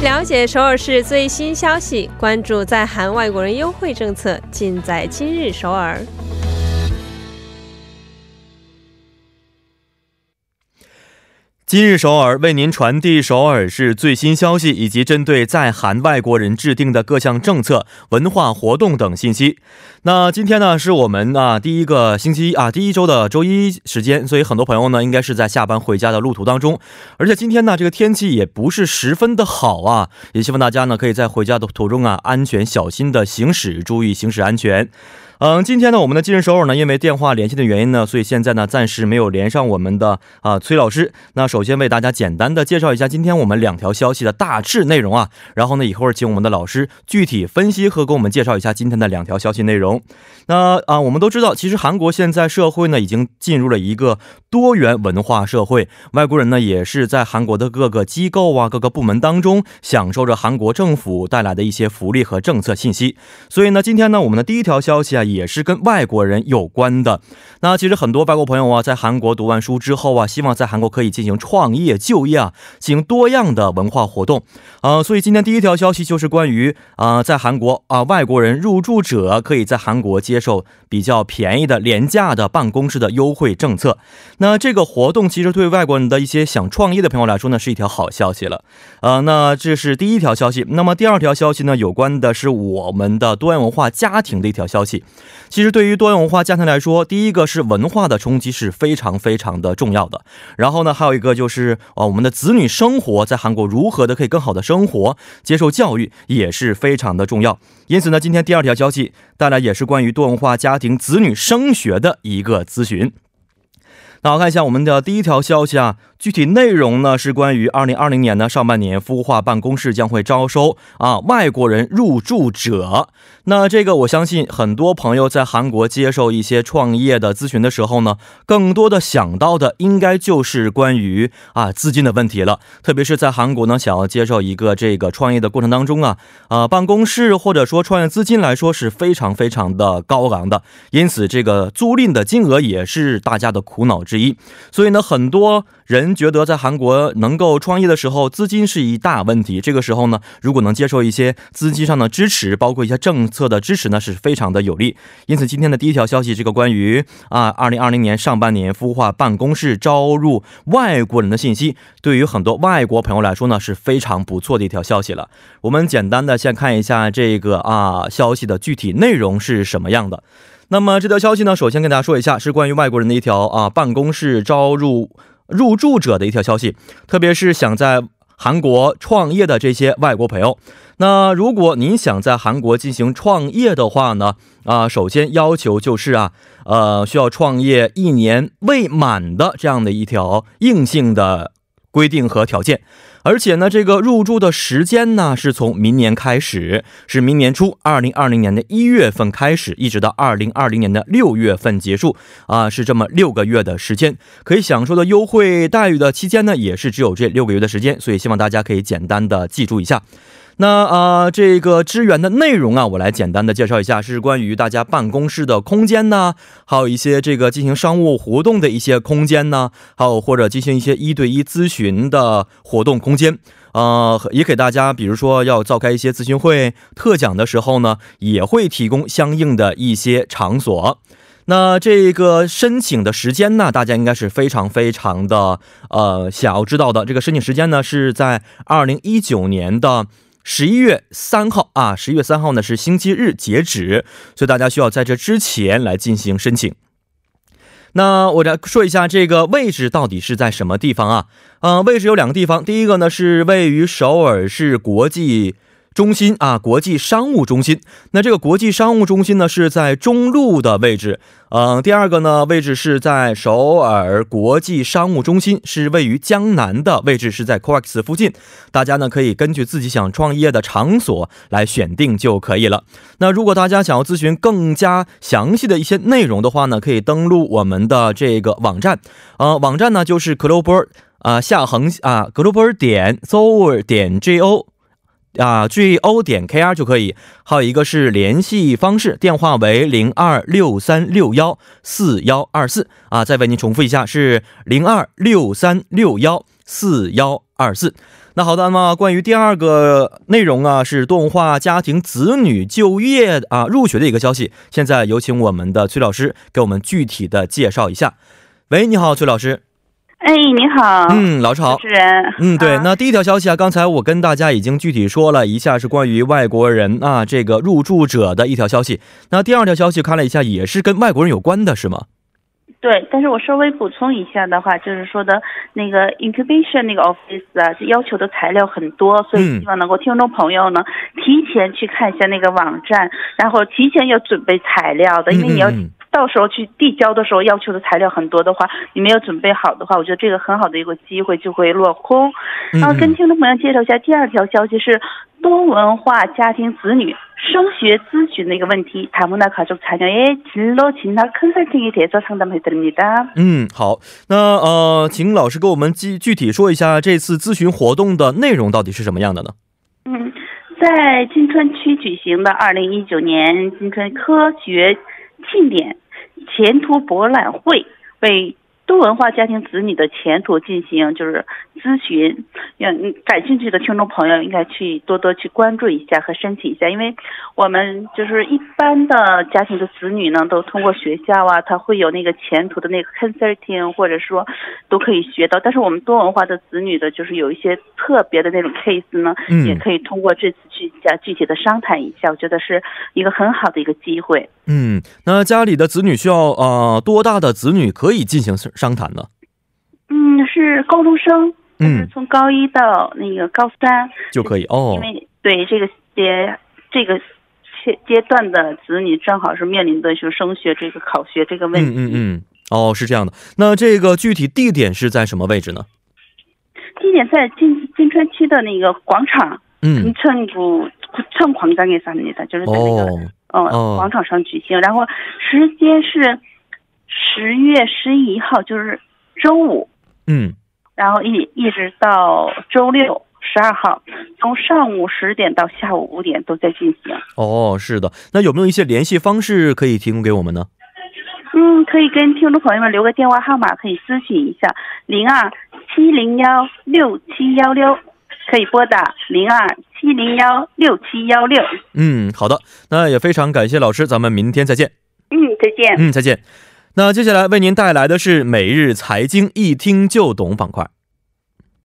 了解首尔市最新消息，关注在韩外国人优惠政策，尽在今日首尔。今日首尔为您传递首尔市最新消息以及针对在韩外国人制定的各项政策、文化活动等信息。那今天呢，是我们啊第一个星期一啊第一周的周一时间，所以很多朋友呢应该是在下班回家的路途当中。而且今天呢，这个天气也不是十分的好啊，也希望大家呢可以在回家的途中啊安全小心的行驶，注意行驶安全。嗯，今天呢，我们的今日首尔呢，因为电话连线的原因呢，所以现在呢，暂时没有连上我们的啊崔老师。那首先为大家简单的介绍一下今天我们两条消息的大致内容啊，然后呢，一会儿请我们的老师具体分析和给我们介绍一下今天的两条消息内容。那啊，我们都知道，其实韩国现在社会呢，已经进入了一个多元文化社会，外国人呢，也是在韩国的各个机构啊、各个部门当中，享受着韩国政府带来的一些福利和政策信息。所以呢，今天呢，我们的第一条消息啊。也是跟外国人有关的。那其实很多外国朋友啊，在韩国读完书之后啊，希望在韩国可以进行创业、就业啊，进行多样的文化活动啊。所以今天第一条消息就是关于啊，在韩国啊，外国人入住者可以在韩国接受比较便宜的、廉价的办公室的优惠政策。那这个活动其实对外国人的一些想创业的朋友来说呢，是一条好消息了。呃，那这是第一条消息。那么第二条消息呢，有关的是我们的多元文化家庭的一条消息。其实对于多元文化家庭来说，第一个是文化的冲击是非常非常的重要的。然后呢，还有一个就是啊，我们的子女生活在韩国如何的可以更好的生活、接受教育也是非常的重要。因此呢，今天第二条消息带来也是关于多文化家庭子女升学的一个咨询。那我看一下我们的第一条消息啊。具体内容呢是关于二零二零年的上半年孵化办公室将会招收啊外国人入住者。那这个我相信很多朋友在韩国接受一些创业的咨询的时候呢，更多的想到的应该就是关于啊资金的问题了。特别是在韩国呢，想要接受一个这个创业的过程当中啊，啊办公室或者说创业资金来说是非常非常的高昂的，因此这个租赁的金额也是大家的苦恼之一。所以呢，很多。人觉得在韩国能够创业的时候，资金是一大问题。这个时候呢，如果能接受一些资金上的支持，包括一些政策的支持呢，是非常的有利。因此，今天的第一条消息，这个关于啊，二零二零年上半年孵化办公室招入外国人的信息，对于很多外国朋友来说呢，是非常不错的一条消息了。我们简单的先看一下这个啊消息的具体内容是什么样的。那么这条消息呢，首先跟大家说一下，是关于外国人的一条啊办公室招入。入住者的一条消息，特别是想在韩国创业的这些外国朋友，那如果您想在韩国进行创业的话呢，啊，首先要求就是啊，呃，需要创业一年未满的这样的一条硬性的规定和条件。而且呢，这个入住的时间呢，是从明年开始，是明年初，二零二零年的一月份开始，一直到二零二零年的六月份结束，啊，是这么六个月的时间，可以享受的优惠待遇的期间呢，也是只有这六个月的时间，所以希望大家可以简单的记住一下。那啊，这个支援的内容啊，我来简单的介绍一下，是关于大家办公室的空间呢，还有一些这个进行商务活动的一些空间呢，还有或者进行一些一对一咨询的活动空间，呃，也给大家，比如说要召开一些咨询会、特讲的时候呢，也会提供相应的一些场所。那这个申请的时间呢，大家应该是非常非常的呃想要知道的。这个申请时间呢，是在二零一九年的。十一月三号啊，十一月三号呢是星期日截止，所以大家需要在这之前来进行申请。那我来说一下这个位置到底是在什么地方啊？呃，位置有两个地方，第一个呢是位于首尔市国际。中心啊，国际商务中心。那这个国际商务中心呢，是在中路的位置。嗯，第二个呢，位置是在首尔国际商务中心，是位于江南的位置，是在 COEX 附近。大家呢可以根据自己想创业的场所来选定就可以了。那如果大家想要咨询更加详细的一些内容的话呢，可以登录我们的这个网站。呃，网站呢就是 Global 啊下横啊 Global 点 Seoul 点 Go。啊，G O 点 K R 就可以。还有一个是联系方式，电话为零二六三六幺四幺二四啊。再为您重复一下，是零二六三六幺四幺二四。那好的，那么关于第二个内容啊，是多文化家庭子女就业啊入学的一个消息。现在有请我们的崔老师给我们具体的介绍一下。喂，你好，崔老师。哎，你好，嗯，老师好，主持人，嗯，对，啊。那第一条消息啊，刚才我跟大家已经具体说了一下，是关于外国人啊这个入住者的一条消息。那第二条消息看了一下，也是跟外国人有关的，是吗？对，但是我稍微补充一下的话，就是说的那个 incubation 那个 office 啊，要求的材料很多，所以嗯。希望能够听众朋友呢提前去看一下那个网站，然后提前要准备材料的，因为你要嗯嗯到时候去递交的时候要求的材料很多的话，你没有准备好的话，我觉得这个很好的一个机会就会落空。嗯然后跟听众朋友介绍一下第二条消息是多文化家庭子女升学咨询的一个问题. 다문화 가족 자녀의 진로 진학 컨설팅에 대해서 상담해드립니다. 嗯，好，那呃，请老师给我们具具体说一下这次咨询活动的内容到底是什么样的呢？嗯，在金川区举行的2019年金川科学 庆典前途博览会为多文化家庭子女的前途进行就是咨询，嗯，感兴趣的听众朋友应该去多多去关注一下和申请一下，因为我们就是一般的家庭的子女呢，都通过学校啊，他会有那个前途的那个 consulting，或者说都可以学到，但是我们多文化的子女的，就是有一些特别的那种 case 呢，嗯也可以通过这次去加具体的商谈一下，我觉得是一个很好的一个机会。嗯，那家里的子女需要呃多大的子女可以进行商谈呢？嗯，是高中生，嗯，从高一到那个高三就可以哦。因为对这个阶这个阶阶段的子女，正好是面临的就升学这个考学这个问题。嗯嗯，哦，是这样的。那这个具体地点是在什么位置呢？地点在金金川区的那个广场，嗯，乘古乘广场给上面的，就是在那个。嗯哦，广场上举行，然后时间是十月十一号，就是周五，嗯，然后一一直到周六十二号，从上午十点到下午五点都在进行。哦，是的。那有没有一些联系方式可以提供给我们呢？嗯，可以跟听众朋友们留个电话号码，可以咨询一下零二七零幺六七幺六，可以拨打零二七零幺六七幺六。嗯，好的。那也非常感谢老师，咱们明天再见。嗯，再见。嗯，再见。那接下来为您带来的是每日财经一听就懂板块。